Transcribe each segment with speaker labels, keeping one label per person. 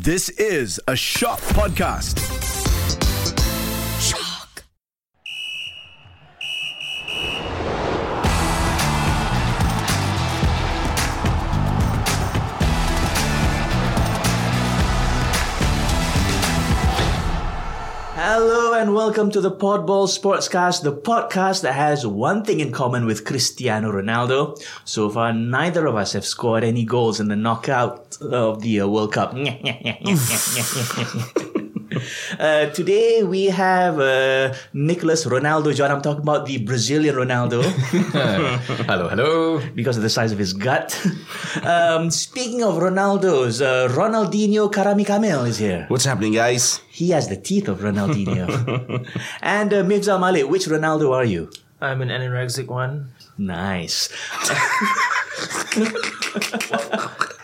Speaker 1: This is a Shock Podcast.
Speaker 2: Welcome to the Podball Sportscast, the podcast that has one thing in common with Cristiano Ronaldo. So far, neither of us have scored any goals in the knockout of the uh, World Cup. Uh, today we have uh, Nicholas Ronaldo John. I'm talking about the Brazilian Ronaldo
Speaker 3: hello, hello.
Speaker 2: because of the size of his gut. um, speaking of Ronaldo's, uh, Ronaldinho Karami Kamel is here.
Speaker 4: What's happening, guys?
Speaker 2: He has the teeth of Ronaldinho. and uh, Mirza Malik, which Ronaldo are you?
Speaker 5: I'm an anorexic one.
Speaker 2: Nice.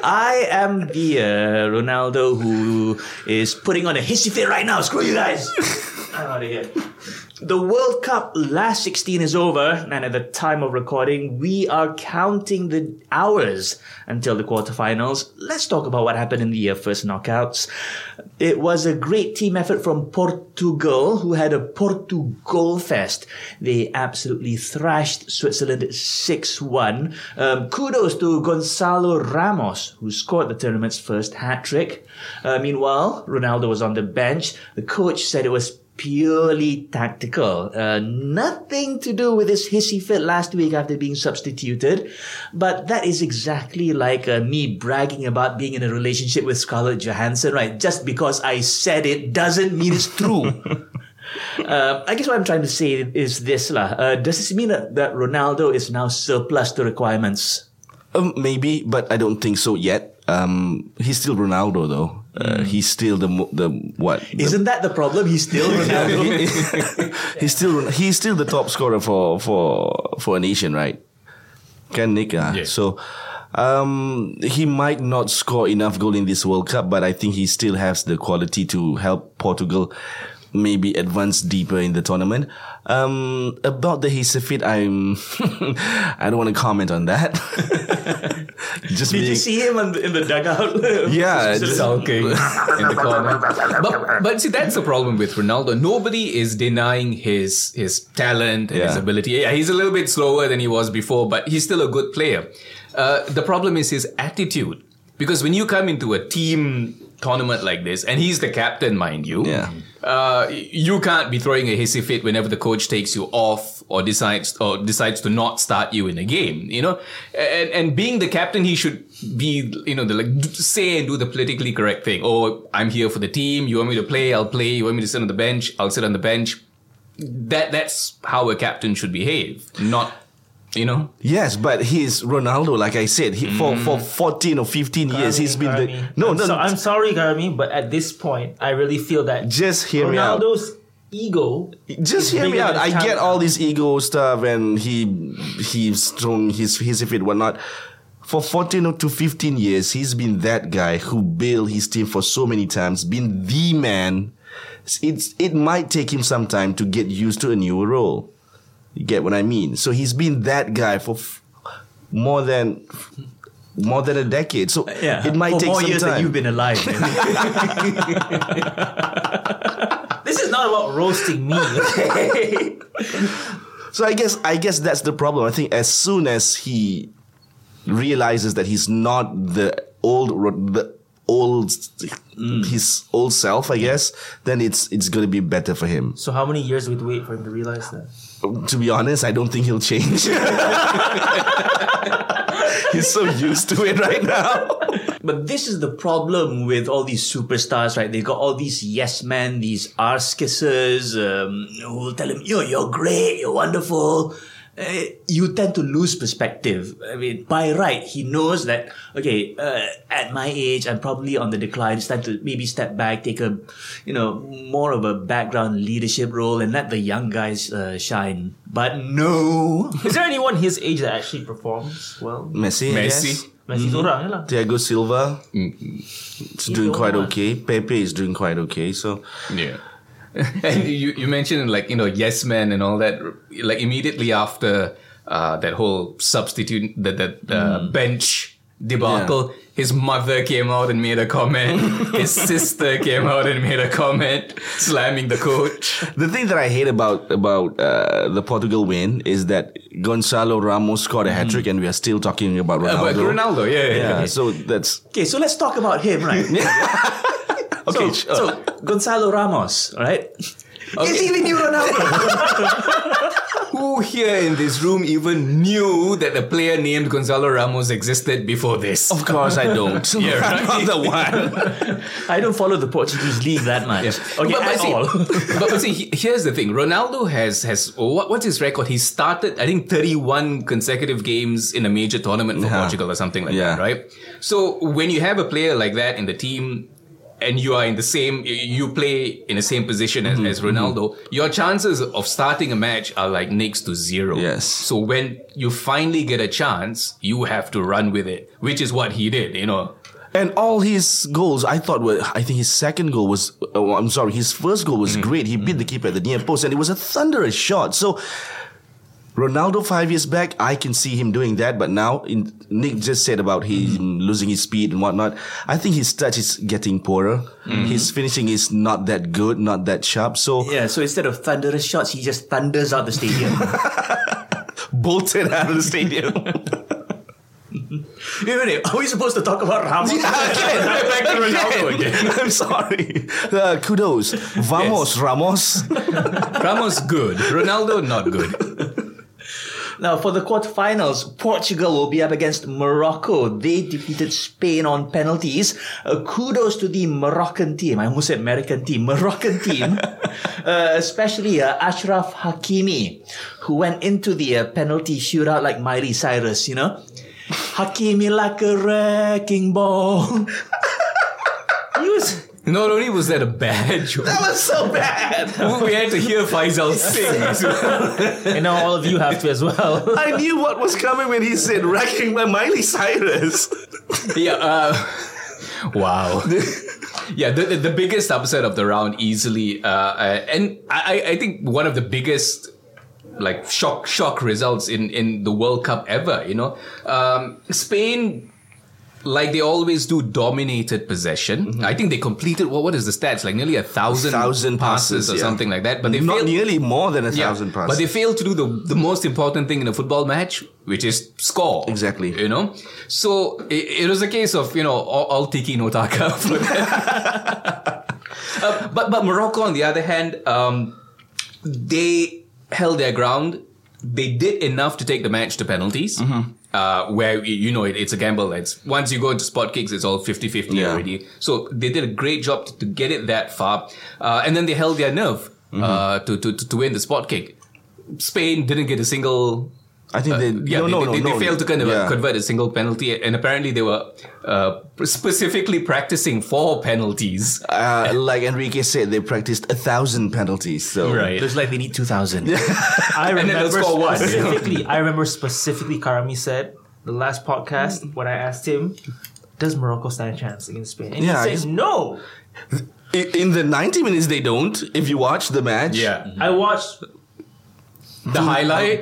Speaker 2: I am the uh, Ronaldo who is putting on a hissy fit right now. Screw you guys. I'm out of here. The World Cup last 16 is over, and at the time of recording, we are counting the hours until the quarterfinals. Let's talk about what happened in the first knockouts. It was a great team effort from Portugal, who had a Portugal fest. They absolutely thrashed Switzerland 6-1. Um, kudos to Gonzalo Ramos, who scored the tournament's first hat-trick. Uh, meanwhile, Ronaldo was on the bench. The coach said it was purely tactical. Uh, nothing to do with his hissy fit last week after being substituted. But that is exactly like uh, me bragging about being in a relationship with Scarlett Johansson, right? Just because I said it doesn't mean it's true. Uh, I guess what I'm trying to say is this lah. Uh, does this mean that, that Ronaldo is now surplus to requirements?
Speaker 4: Um, maybe, but I don't think so yet. Um, he's still Ronaldo though. Uh, he's still the mo- the what? The-
Speaker 2: Isn't that the problem? He's still Ronaldo.
Speaker 4: he's still he's still the top scorer for for for a nation, right? Can Nick? ah?
Speaker 3: Yeah.
Speaker 4: So. Um, he might not score enough goal in this World Cup, but I think he still has the quality to help Portugal maybe advance deeper in the tournament. Um, about the Hisafit, I'm I don't want to comment on that. Just
Speaker 2: Did you see him in the, in the dugout?
Speaker 4: Yeah, just-
Speaker 3: Sulking in the corner. But, but see, that's the problem with Ronaldo. Nobody is denying his his talent and his ability. Yeah, he's a little bit slower than he was before, but he's still a good player. Uh, the problem is his attitude. Because when you come into a team tournament like this, and he's the captain, mind you,
Speaker 4: Yeah.
Speaker 3: uh, you can't be throwing a hissy fit whenever the coach takes you off or decides or decides to not start you in a game. You know, and and being the captain, he should be you know the like say and do the politically correct thing. Oh, I'm here for the team. You want me to play? I'll play. You want me to sit on the bench? I'll sit on the bench. That that's how a captain should behave. Not you know.
Speaker 4: Yes, but he's Ronaldo. Like I said, he, for
Speaker 3: Mm.
Speaker 4: for fourteen or fifteen years, he's been the no
Speaker 5: I'm,
Speaker 4: no.
Speaker 5: so, I'm sorry, Garmi, but at this point, I really feel that
Speaker 4: just hear me out.
Speaker 5: Ronaldo's ego.
Speaker 4: Just hear me out. I get all this ego stuff, and he he's his his if it whatnot. For 14 to 15 years, he's been that guy who bailed his team for so many times, been the man. It's, it might take him some time to get used to a new role. You get what I mean? So he's been that guy for f- more than more than a decade. So
Speaker 2: Yeah,
Speaker 4: it might
Speaker 2: for
Speaker 4: take
Speaker 2: more
Speaker 4: some
Speaker 2: years
Speaker 4: time.
Speaker 2: that you've been alive.
Speaker 5: This is not about roasting me.
Speaker 4: So I guess I guess that's the problem. I think as soon as he realizes that he's not the old the old mm. his old self, I guess, then it's it's gonna be better for him.
Speaker 5: so how many years would wait for him to realize that?
Speaker 4: To be honest, I don't think he'll change. he's so used to it right now.
Speaker 2: But this is the problem with all these superstars, right? They got all these yes men, these arse kissers, um, who will tell him, yo, you're great, you're wonderful. Uh, you tend to lose perspective. I mean, by right, he knows that, okay, uh, at my age, I'm probably on the decline. It's time to maybe step back, take a, you know, more of a background leadership role and let the young guys uh, shine. But no.
Speaker 5: Is there anyone his age that actually performs well?
Speaker 4: Messi, I
Speaker 3: Messi.
Speaker 4: guess.
Speaker 5: Messi seorang je lah.
Speaker 4: Thiago Silva, is doing quite
Speaker 5: one.
Speaker 4: okay. Pepe is doing quite okay. So
Speaker 3: Yeah. and you, you mentioned like, you know, yes men and all that, like immediately after uh, that whole substitute, that, that uh, bench debacle. His mother came out and made a comment. His sister came out and made a comment, slamming the coach.
Speaker 4: The thing that I hate about about uh, the Portugal win is that Gonzalo Ramos scored a hat trick, and we are still talking about Ronaldo.
Speaker 3: Uh, but Ronaldo, yeah, yeah.
Speaker 4: Yeah, so that's
Speaker 2: Okay, so let's talk about him, right?
Speaker 4: okay.
Speaker 2: so,
Speaker 4: sure.
Speaker 2: so Gonzalo Ramos, right? Is he the new Ronaldo?
Speaker 3: Who here in this room even knew that a player named Gonzalo Ramos existed before this?
Speaker 4: of course, I don't.
Speaker 3: Yeah, right.
Speaker 4: I'm not the one.
Speaker 2: I don't follow the Portuguese league that much. Okay,
Speaker 3: but, but
Speaker 2: at
Speaker 3: see,
Speaker 2: all.
Speaker 3: but, but see, here's the thing. Ronaldo has has oh, what, what's his record? He started, I think, 31 consecutive games in a major tournament for
Speaker 4: Yeah.
Speaker 3: Portugal or something like
Speaker 4: Yeah.
Speaker 3: that, right? So when you have a player like that in the team. And you are in the same, you- play in the same position as,
Speaker 4: Mm-hmm.
Speaker 3: as Ronaldo, mm-hmm. your chances of starting a match are like next to zero.
Speaker 4: Yes.
Speaker 3: So when you finally get a chance, you have to run with it, which is what he did, you know.
Speaker 4: And all his goals, I thought were, I think his second goal was, oh, I'm sorry, his first goal was mm-hmm. great. He beat the mm-hmm. keeper at the near post and it was a thunderous shot. So, Ronaldo five years back, I can see him doing that, but now, in, Nick just said about him losing his speed and whatnot. I think his touch is getting poorer. His finishing is not that good, not that sharp. So,
Speaker 2: yeah, so instead of thunderous shots, he just thunders out the stadium.
Speaker 4: bolted out of the stadium.
Speaker 2: Wait minute, are we supposed to talk about Ramos?
Speaker 3: Back to Ronaldo again.
Speaker 4: I'm sorry. Uh, kudos. Vamos, Ramos.
Speaker 3: Ramos good, Ronaldo not good.
Speaker 2: Now, for the quarterfinals, Portugal will be up against Morocco. They defeated Spain on penalties. Uh, kudos to the Moroccan team. I almost said American team. Moroccan team. uh, especially uh, Achraf Hakimi, who went into the uh, penalty shootout like Miley Cyrus, you know? Hakimi like a wrecking ball. he was...
Speaker 3: Not only was that a bad joke,
Speaker 2: That was so bad.
Speaker 3: we had to hear Faisal sing. as well.
Speaker 5: And now all of you have to as well.
Speaker 4: I knew what was coming when he said wrecking by Miley Cyrus.
Speaker 3: yeah. Uh, wow. yeah, the, the the biggest upset of the round easily, uh, uh, and I I think one of the biggest like shock shock results in in the World Cup ever. You know, um, Spain. Like they always do, dominated possession. I think they completed what? What is the stats? Like nearly a thousand,
Speaker 4: Thousand
Speaker 3: passes,
Speaker 4: passes,
Speaker 3: or
Speaker 4: yeah.
Speaker 3: something like that. But they
Speaker 4: Not
Speaker 3: failed.
Speaker 4: nearly more than a
Speaker 3: Yeah,
Speaker 4: thousand passes.
Speaker 3: But they failed to do the, the most important thing in a football match, which is score.
Speaker 4: Exactly.
Speaker 3: You know? So it, it was a case of, you know, all, all tiki no taka for. Uh, but, but Morocco, on the other hand, um, they held their ground. They did enough to take the match to penalties.
Speaker 4: Mm-hmm.
Speaker 3: Uh, where you know it, it's a gamble. It's once you go into spot kicks, it's all 50-50
Speaker 4: Yeah.
Speaker 3: already. So they did a great job to, to get it that far, uh, and then they held their nerve
Speaker 4: Mm-hmm.
Speaker 3: uh, to, to to win the spot kick. Spain didn't get a single.
Speaker 4: I think they,
Speaker 3: Uh, Yeah,
Speaker 4: no,
Speaker 3: they,
Speaker 4: no,
Speaker 3: they,
Speaker 4: no,
Speaker 3: they,
Speaker 4: no.
Speaker 3: failed to kind of uh,
Speaker 4: Yeah.
Speaker 3: convert a single penalty, and apparently they were uh, specifically practicing for penalties.
Speaker 4: Uh, like Enrique said, they practiced a thousand penalties. So right.
Speaker 2: Looks like they need 2,000.
Speaker 5: I
Speaker 3: then they'll
Speaker 5: remember
Speaker 3: one.
Speaker 5: specifically. I remember specifically. Karami said the last podcast when I asked him, "Does Morocco stand a chance against Spain?" And
Speaker 4: Yeah,
Speaker 5: he
Speaker 4: he's-
Speaker 5: said, "No."
Speaker 4: In the 90 minutes, they don't. If you watch the match, yeah
Speaker 5: I watched.
Speaker 3: The highlight.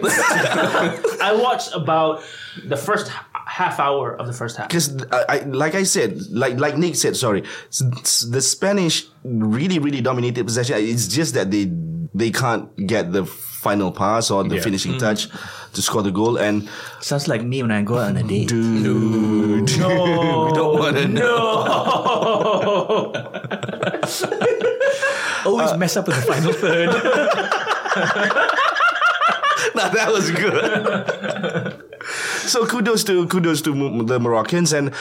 Speaker 5: I watched about the first half hour of the first half.
Speaker 4: Because I, uh, I, like I said, like like Nick said, sorry, s- s- the Spanish really really dominated possession. It's just that they they can't get the final pass or the
Speaker 3: Yeah.
Speaker 4: finishing hmm. touch to score the goal. And
Speaker 2: Sounds like me when I go out on a date.
Speaker 4: dude,
Speaker 5: No,
Speaker 4: we don't want to know.
Speaker 2: Always mess up with the final third.
Speaker 4: Nah, that was good. so kudos to kudos to the Moroccans, and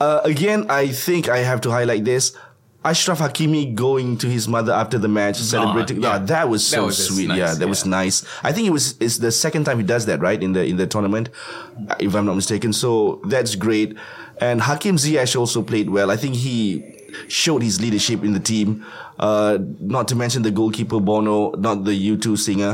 Speaker 4: uh, again, I think I have to highlight this. Achraf Hakimi going to his mother after the match, celebrating.
Speaker 3: yeah.
Speaker 4: Ah, that was
Speaker 3: That
Speaker 4: so
Speaker 3: was
Speaker 4: sweet.
Speaker 3: nice,
Speaker 4: yeah, that was nice. I think it was it's the second time he does that, right? In the in the tournament, if I'm not mistaken. So that's great. And Hakim Ziyech also played well. I think he showed his leadership in the team. Uh, not to mention the goalkeeper Bono, not the U2 singer.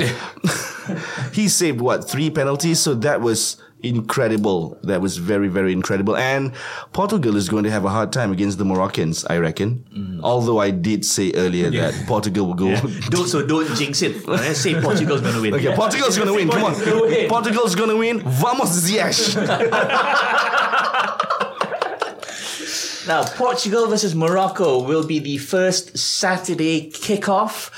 Speaker 4: he saved what three penalties, so that was incredible. That was very very incredible. And Portugal is going to have a hard time against the Moroccans, I reckon.
Speaker 3: Mm.
Speaker 4: Although I did say earlier that Portugal will go.
Speaker 2: don't, so don't jinx it. Let's say Portugal's going to win.
Speaker 4: Okay, Portugal's gonna win. Come on,
Speaker 5: Portugal's gonna win.
Speaker 4: Portugal's gonna win. Vamos Ziyech.
Speaker 2: Now, Portugal versus Morocco will be the first Saturday kickoff.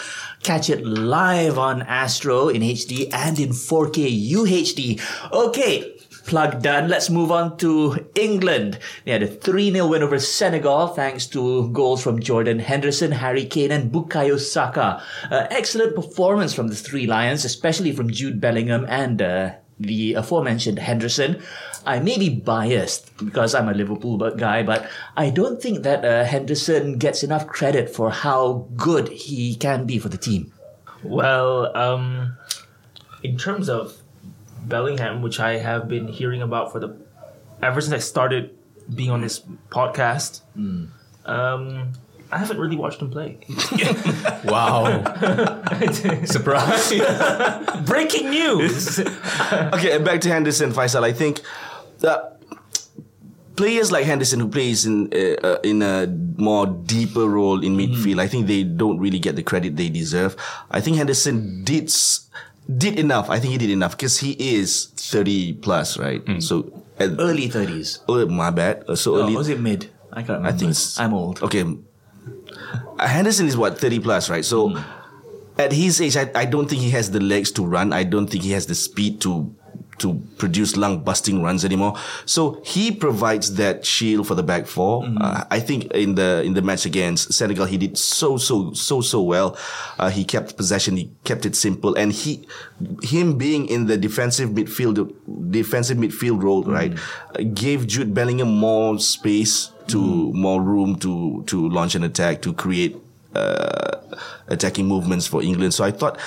Speaker 2: Catch it live on Astro in HD and in 4K UHD. Okay, plug done. Let's move on to England. They had a 3-0 win over Senegal thanks to goals from Jordan Henderson, Harry Kane and Bukayo Saka. Uh, excellent performance from the three Lions, especially from Jude Bellingham and uh, the aforementioned Henderson. I may be biased because I'm a Liverpool guy, but I don't think that uh, Henderson gets enough credit for how good he can be for the team.
Speaker 5: Well, um, in terms of Bellingham, which I have been hearing about for the ever since I started being on this podcast, um, I haven't really watched him play.
Speaker 3: Wow. Surprise.
Speaker 5: Breaking news!
Speaker 4: okay, and back to Henderson, Faisal. I think that players like Henderson who plays in uh, uh, in a more deeper role in midfield, I think they don't really get the credit they deserve. I think Henderson did s- did enough. I think he did enough because he is thirty plus, right? So at,
Speaker 2: Early 30s.
Speaker 4: oh, my bad. Uh, So
Speaker 2: Oh,
Speaker 4: early.
Speaker 2: was it mid? I can't remember.
Speaker 4: I think
Speaker 2: I'm old.
Speaker 4: Okay. Henderson is what, 30 plus, right? So hmm. at his age, I, I don't think he has the legs to run. I don't think he has the speed to to produce lung busting runs anymore. So he provides that shield for the back 4 Uh, I think in the in the match against Senegal, he did so so so so well. Uh, he kept possession, he kept it simple, and he him being in the defensive midfield defensive midfield role, right, uh, gave Jude Bellingham more space to more room to to launch an attack to create uh, attacking movements for England. So I thought,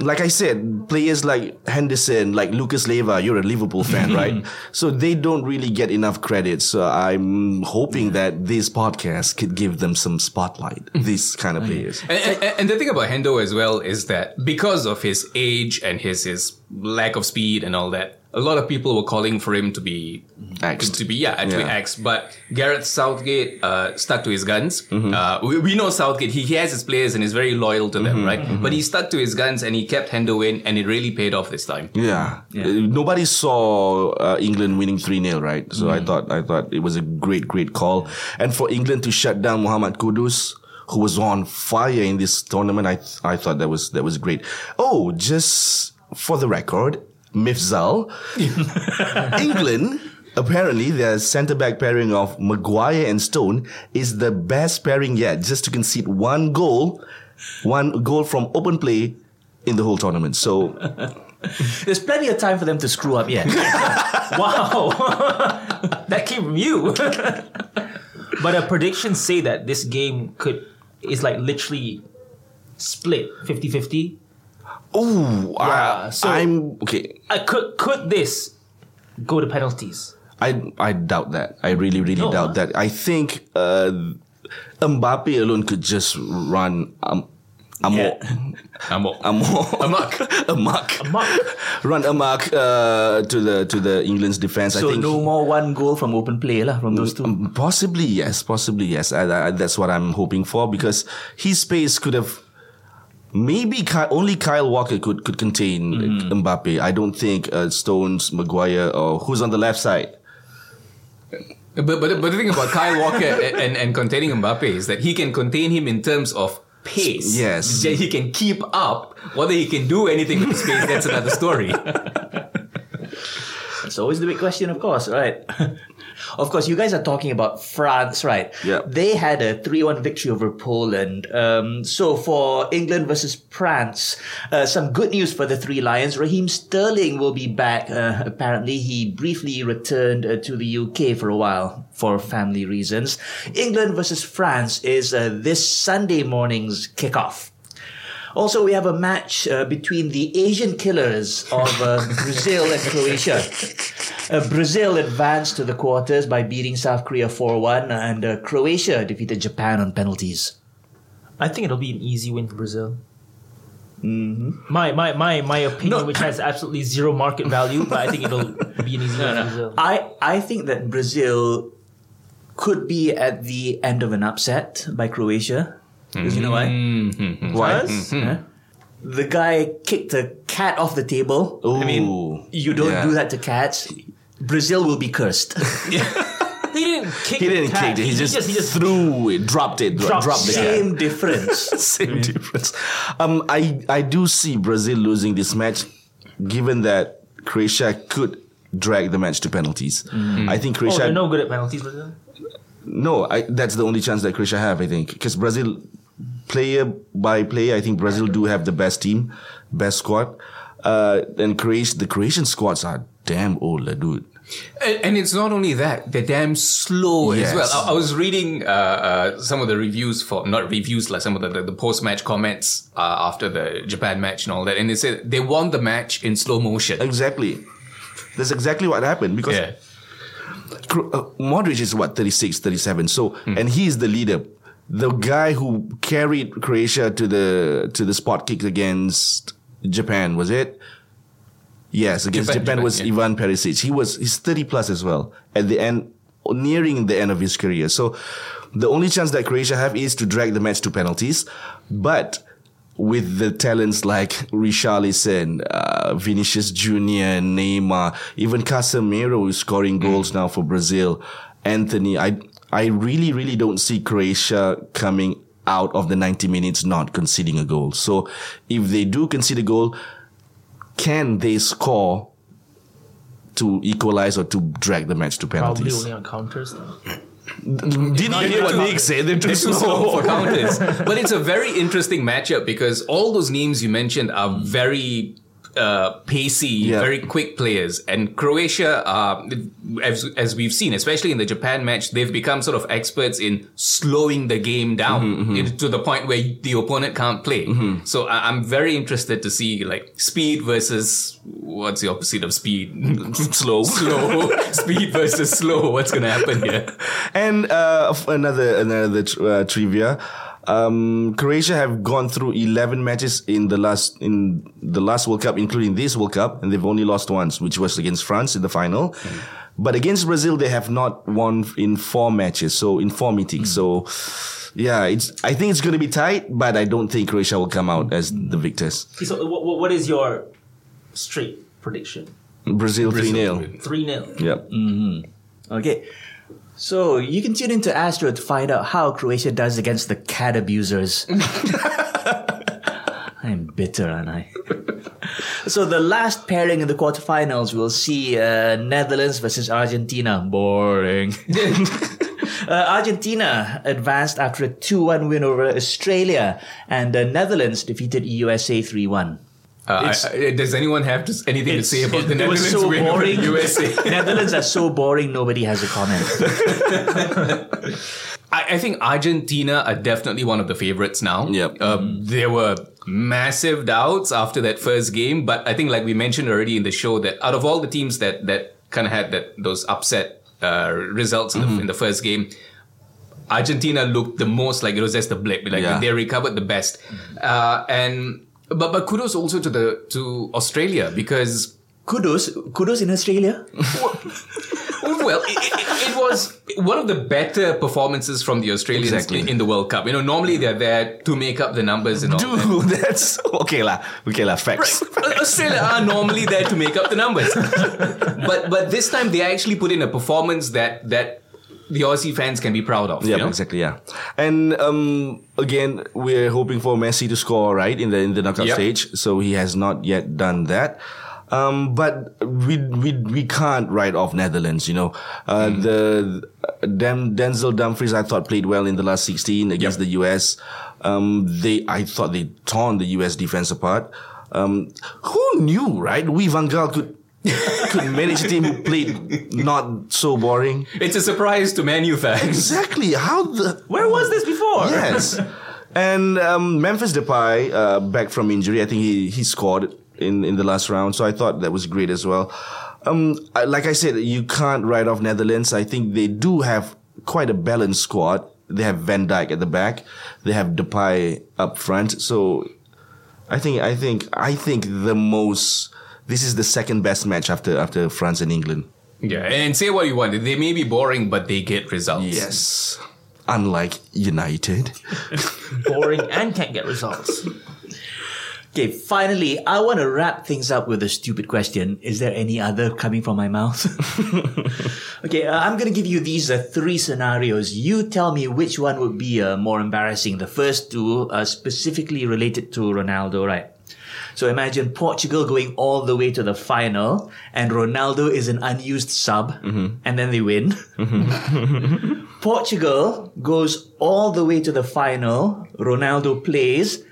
Speaker 4: like I said, players like Henderson, like Lucas Leiva, you're a Liverpool fan, right? So they don't really get enough credit. So I'm hoping that this podcast could give them some spotlight. These kind of players.
Speaker 3: And, and, and the thing about Hendo as well is that because of his age and his his lack of speed and all that, a lot of people were calling for him to be
Speaker 4: Axed.
Speaker 3: to be yeah actually
Speaker 4: Yeah.
Speaker 3: axed. But Gareth Southgate uh, stuck to his guns.
Speaker 4: Mm-hmm.
Speaker 3: Uh, we, we know Southgate; he, he has his players and is very loyal to
Speaker 4: Mm-hmm.
Speaker 3: them, right? But he stuck to his guns and he kept Hendo in, and it really paid off this time.
Speaker 4: Yeah. Uh, Nobody saw uh, England winning 3-0, right? So I thought I thought it was a great great call. And for England to shut down Muhammad Kudus who was on fire in this tournament, I th- I thought that was that was great. Oh, just for the record, Mifzal, England Apparently, their centre back pairing of Maguire and Stone is the best pairing yet, just to concede one goal, one goal from open play in the whole tournament. So
Speaker 2: There's plenty of time for them to screw up yet.
Speaker 5: wow, that came from you. but uh, predictions say that this game could is like literally split 50-50.
Speaker 4: Ooh,
Speaker 5: Yeah,
Speaker 4: I,
Speaker 5: so-
Speaker 4: I'm okay.
Speaker 5: Uh, could could this go to penalties?
Speaker 4: I I doubt that. I really really
Speaker 5: No,
Speaker 4: doubt
Speaker 5: huh?
Speaker 4: that. I think uh, Mbappe alone could just run um, amok,
Speaker 3: Amok.
Speaker 4: amok,
Speaker 3: Amok.
Speaker 4: amok,
Speaker 5: Amok.
Speaker 4: run amok uh, to the to the England's defense. I
Speaker 2: so
Speaker 4: think
Speaker 2: no more one goal from open play lah from those two.
Speaker 4: Um, Possibly yes, possibly yes. I, I, that's what I'm hoping for because his space could have. Maybe Ky- only Kyle Walker could could contain
Speaker 2: Mm-hmm.
Speaker 4: Mbappe. I don't think uh, Stones, Maguire, or who's on the left side.
Speaker 3: But, but but the thing about Kyle Walker and, and, and containing Mbappe is that he can contain him in terms of pace.
Speaker 4: Yes.
Speaker 3: That he can keep up. Whether he can do anything with space, that's another story.
Speaker 2: It's always the big question, of course, right? of course, you guys are talking about France, right?
Speaker 4: Yeah.
Speaker 2: They had a 3-1 victory over Poland. Um, so for England versus France, uh, some good news for the Three Lions. Raheem Sterling will be back. Uh, apparently, he briefly returned uh, to the UK for a while for family reasons. England versus France is uh, this Sunday morning's kickoff. Also, we have a match uh, between the Asian killers of uh, Brazil and Croatia. Uh, Brazil advanced to the quarters by beating South Korea 4-1 and uh, Croatia defeated Japan on penalties.
Speaker 5: I think it'll be an easy win for Brazil. My, my my my opinion, which has absolutely zero market value, but I think it'll be an easy win for Brazil.
Speaker 2: I, I think that Brazil could be at the end of an upset by Croatia. Because you know why? Mm-hmm.
Speaker 4: Why?
Speaker 5: Because-
Speaker 2: Huh? The guy kicked a cat off the table. I mean, you don't
Speaker 4: yeah.
Speaker 2: do that to cats. Brazil will be cursed.
Speaker 5: He didn't kick.
Speaker 4: He didn't
Speaker 5: the
Speaker 4: kick
Speaker 5: catch.
Speaker 4: it. He just,
Speaker 5: he just
Speaker 4: threw it, dropped it,
Speaker 5: Dropped
Speaker 4: dropped the catch.
Speaker 2: Same difference.
Speaker 4: Same difference. Um, I I do see Brazil losing this match, given that Croatia could drag the match to penalties. Mm-hmm. I think
Speaker 5: Oh,
Speaker 4: Croatia.
Speaker 5: they're no good at penalties, Brazil.
Speaker 4: No, I, that's the only chance that Croatia have. I think because Brazil, player by player, I think Brazil do have the best team, best squad. Uh, and Croatia, the Croatian squads are damn old, dude.
Speaker 3: And, it's not only that; they're damn slow
Speaker 4: Yes.
Speaker 3: as well. I, I was reading uh, uh, some of the reviews for not reviews, like some of the, the, the post-match comments uh, after the Japan match and all that, and they said they won the match in slow motion.
Speaker 4: Exactly. That's exactly what happened because
Speaker 3: Yeah.
Speaker 4: Uh, Modric is what 36, 37. So and he is the leader. The guy who carried Croatia to the to the spot kick against Japan was it? Yes, against
Speaker 3: Japan,
Speaker 4: Japan,
Speaker 3: Japan,
Speaker 4: was
Speaker 3: yeah.
Speaker 4: Ivan Perisic. He was he's 30 plus as well at the end, nearing the end of his career. So the only chance that Croatia have is to drag the match to penalties, but with the talents like Richarlison, uh, Vinicius Junior, Neymar, even Casemiro is scoring goals now for Brazil. Antony, I I really really don't see Croatia coming out of the 90 minutes not conceding a goal. So if they do concede a goal, can they score to equalize or to drag the match to penalties?
Speaker 5: Probably only on counters. though.
Speaker 4: Didn't you hear what Nick said? They're too
Speaker 3: They're too slow
Speaker 4: slow.
Speaker 3: for counters. But it's a very interesting matchup because all those names you mentioned are very uh, pacey,
Speaker 4: Yeah.
Speaker 3: very quick players. And Croatia, uh, as, as we've seen, especially in the Japan match, they've become sort of experts in slowing the game down
Speaker 4: Mm-hmm,
Speaker 3: it- to the point where the opponent can't play. So I- I'm very interested to see like speed versus what's the opposite of speed?
Speaker 4: Slow.
Speaker 3: slow. speed versus slow. What's going to happen here?
Speaker 4: And uh, another another tr- uh, trivia. Um, Croatia have gone through 11 matches in the last in the last World Cup, including this World Cup, and they've only lost once, which was against France in the final. But against Brazil, they have not won in four matches, so in four meetings. So, yeah, it's I think it's going to be tight, but I don't think Croatia will come out as the victors.
Speaker 5: So, what, what is your straight prediction?
Speaker 4: Brazil 3 0.
Speaker 5: 3 0.
Speaker 4: Yep.
Speaker 2: Okay. So you can tune into Astro to find out how Croatia does against the cat abusers. I'm bitter, aren't I? so the last pairing in the quarterfinals we'll see uh, Netherlands versus Argentina. Boring. uh, Argentina advanced after a 2-1 win over Australia, and the Netherlands defeated USA 3-1.
Speaker 3: Uh, I- I- does anyone have just anything to say about the
Speaker 2: it was
Speaker 3: Netherlands
Speaker 2: so
Speaker 3: win
Speaker 2: boring.
Speaker 3: the USA?
Speaker 2: Netherlands are so boring, nobody has a comment.
Speaker 3: I, I think Argentina are definitely one of the favorites now.
Speaker 4: Yep.
Speaker 3: Um, there were massive doubts after that first game, but I think, like we mentioned already in the show, that out of all the teams that that kind of had that those upset uh, results in, the, in the first game. Argentina looked the most like it was just a blip. Like
Speaker 4: Yeah.
Speaker 3: they recovered the best, uh, and but but kudos also to the to Australia because
Speaker 2: kudos, kudos in Australia.
Speaker 3: well, it, it, it was one of the better performances from the Australians
Speaker 4: Exactly.
Speaker 3: in, in the World Cup. You know, normally they're there to make up the numbers and all. that.
Speaker 4: That's okay lah. Okay lah. Facts.
Speaker 3: Australia are normally there to make up the numbers, but but this time they actually put in a performance that that the Aussie fans can be proud of.
Speaker 4: Yeah,
Speaker 3: you know?
Speaker 4: exactly. Yeah, and um, again, we're hoping for Messi to score right in the in the knockout
Speaker 3: Yep.
Speaker 4: stage. So he has not yet done that. Um, but we we we can't write off Netherlands. You know, uh,
Speaker 3: Hmm.
Speaker 4: the Den, Denzel Dumfries I thought played well in the last sixteen against
Speaker 3: Yep.
Speaker 4: the US. Um, they I thought they torn the US defense apart. Um, who knew, right? We Van Gaal could could manage a team who played not so boring.
Speaker 3: It's a surprise to Manu fans.
Speaker 4: Exactly. How the
Speaker 5: Where was this before?
Speaker 4: Yes. and um, Memphis Depay, uh, back from injury, I think he, he scored in, in the last round. So I thought that was great as well. Um, I, like I said, you can't write off Netherlands. I think they do have quite a balanced squad. They have Van Dijk at the back. They have Depay up front. So I think I think I think the most. This is the second best match after after France and England.
Speaker 3: Yeah, and say what you want. They may be boring, but they get results.
Speaker 4: Yes. Unlike United.
Speaker 5: Boring and can't get results.
Speaker 2: Okay, finally, I want to wrap things up with a stupid question. Is there any other coming from my mouth? okay, uh, I'm going to give you these uh, three scenarios. You tell me which one would be uh, more embarrassing. The first two are specifically related to Ronaldo, right? So imagine Portugal going all the way to the final and Ronaldo is an unused sub mm-hmm. and then they win. Mm-hmm. Portugal goes all the way to the final. Ronaldo plays,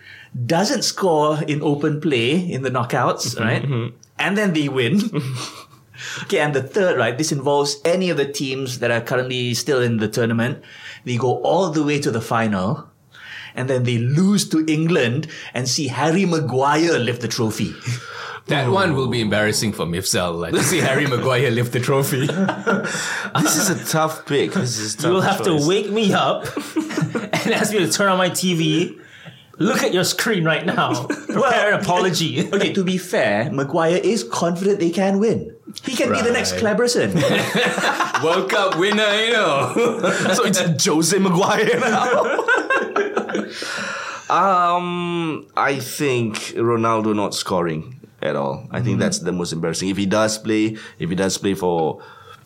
Speaker 2: doesn't score in open play in the knockouts, mm-hmm. right? And then they win. okay, and the third, right? This involves any of the teams that are currently still in the tournament. They go all the way to the final. And then they lose to England and see Harry Maguire lift the trophy.
Speaker 3: That one will be embarrassing for Mifzal. Like to see Harry Maguire lift the trophy.
Speaker 4: This is a tough pick. This is a tough
Speaker 5: You will have
Speaker 4: choice.
Speaker 5: to wake me up and ask me to turn on my TV. Look at your screen right now. Prepare an apology.
Speaker 2: Okay, to be fair, Maguire is confident they can win. He can be the next
Speaker 3: Right.
Speaker 2: Kleberson.
Speaker 3: World Cup winner, you know.
Speaker 4: so it's Jose Maguire now. Um, I think Ronaldo not scoring at all. I think that's the most embarrassing. If he does play, if he does play for,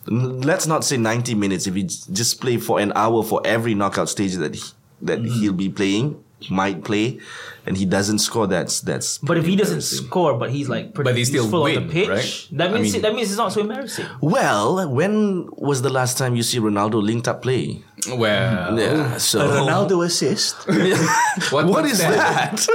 Speaker 4: let's not say ninety minutes. If he just play for an hour for every knockout stage that he, that he'll be playing, might play, and he doesn't score, that's that's.
Speaker 5: But if he doesn't score, but he's like, pretty,
Speaker 3: But they still
Speaker 5: he's full on the pitch,
Speaker 3: right?
Speaker 5: that
Speaker 3: I
Speaker 5: means
Speaker 3: mean-
Speaker 5: that means it's not so embarrassing.
Speaker 4: Well, when was the last time you see Ronaldo linked up play?
Speaker 3: Well,
Speaker 4: Yeah, so
Speaker 2: A Ronaldo assist.
Speaker 3: what,
Speaker 4: what
Speaker 3: what's
Speaker 4: is that?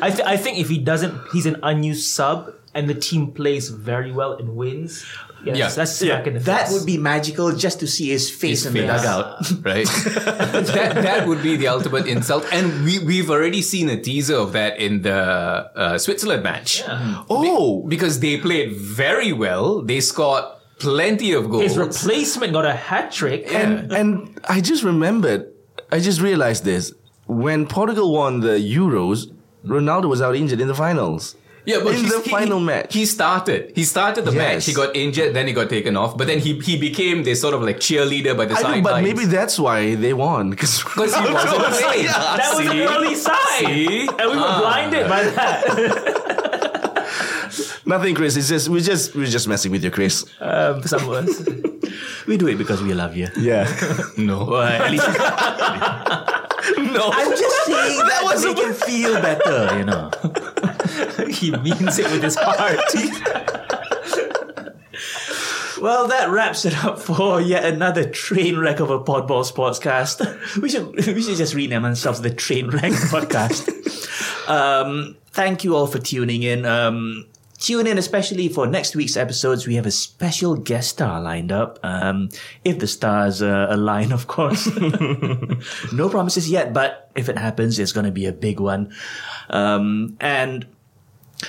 Speaker 5: I, th- I think if he doesn't, he's an unused sub, and the team plays very well and wins. Yes,
Speaker 3: Yeah.
Speaker 5: that's smack in the
Speaker 2: That would be magical just to see his face
Speaker 3: His
Speaker 2: in the dugout.
Speaker 3: right? that that would be the ultimate insult, and we we've already seen a teaser of that in the uh, Switzerland match.
Speaker 4: oh,
Speaker 3: because they played very well. They scored plenty of goals.
Speaker 5: His replacement got a hat trick.
Speaker 4: And and I just remembered, I just realized this. When Portugal won the Euros, Ronaldo was out injured in the finals.
Speaker 3: yeah, but
Speaker 4: in the
Speaker 3: he-
Speaker 4: final
Speaker 3: he,
Speaker 4: match.
Speaker 3: he started. He started the
Speaker 4: Yes.
Speaker 3: match. He got injured, then he got taken off. But then he he became this sort of like cheerleader by the
Speaker 4: I
Speaker 3: sidelines.
Speaker 4: but maybe that's why they won because
Speaker 3: because he wasn't playing.
Speaker 5: that was an
Speaker 3: See?
Speaker 5: early sign.
Speaker 3: See?
Speaker 5: And we were
Speaker 3: Ah.
Speaker 5: blinded by that.
Speaker 4: nothing, Chris. It's just we're just we're just messing with you, Chris.
Speaker 5: um, some of us.
Speaker 2: We do it because we love you.
Speaker 4: Yeah.
Speaker 3: No.
Speaker 2: Well, at least
Speaker 4: no.
Speaker 2: I'm just saying that
Speaker 4: was
Speaker 2: to make him feel better, you know.
Speaker 5: he means it with his heart.
Speaker 2: Well, that wraps it up for yet another train wreck of a Podball Sportscast. We should we should just rename ourselves the Train Wreck Podcast. um, thank you all for tuning in. Um, tune in especially for next week's episodes. We have a special guest star lined up. Um, if the stars uh, align, of course. no promises yet, but if it happens, it's going to be a big one. Um, and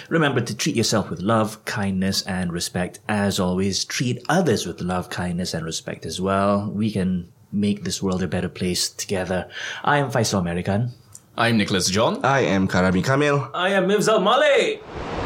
Speaker 2: Remember to treat yourself with love, kindness, and respect. As always, treat others with love, kindness, and respect as well. We can make this world a better place together. I am Faisal American.
Speaker 3: I'm Nicholas John.
Speaker 4: I am Karami Kamil.
Speaker 5: I am Mivzal Male.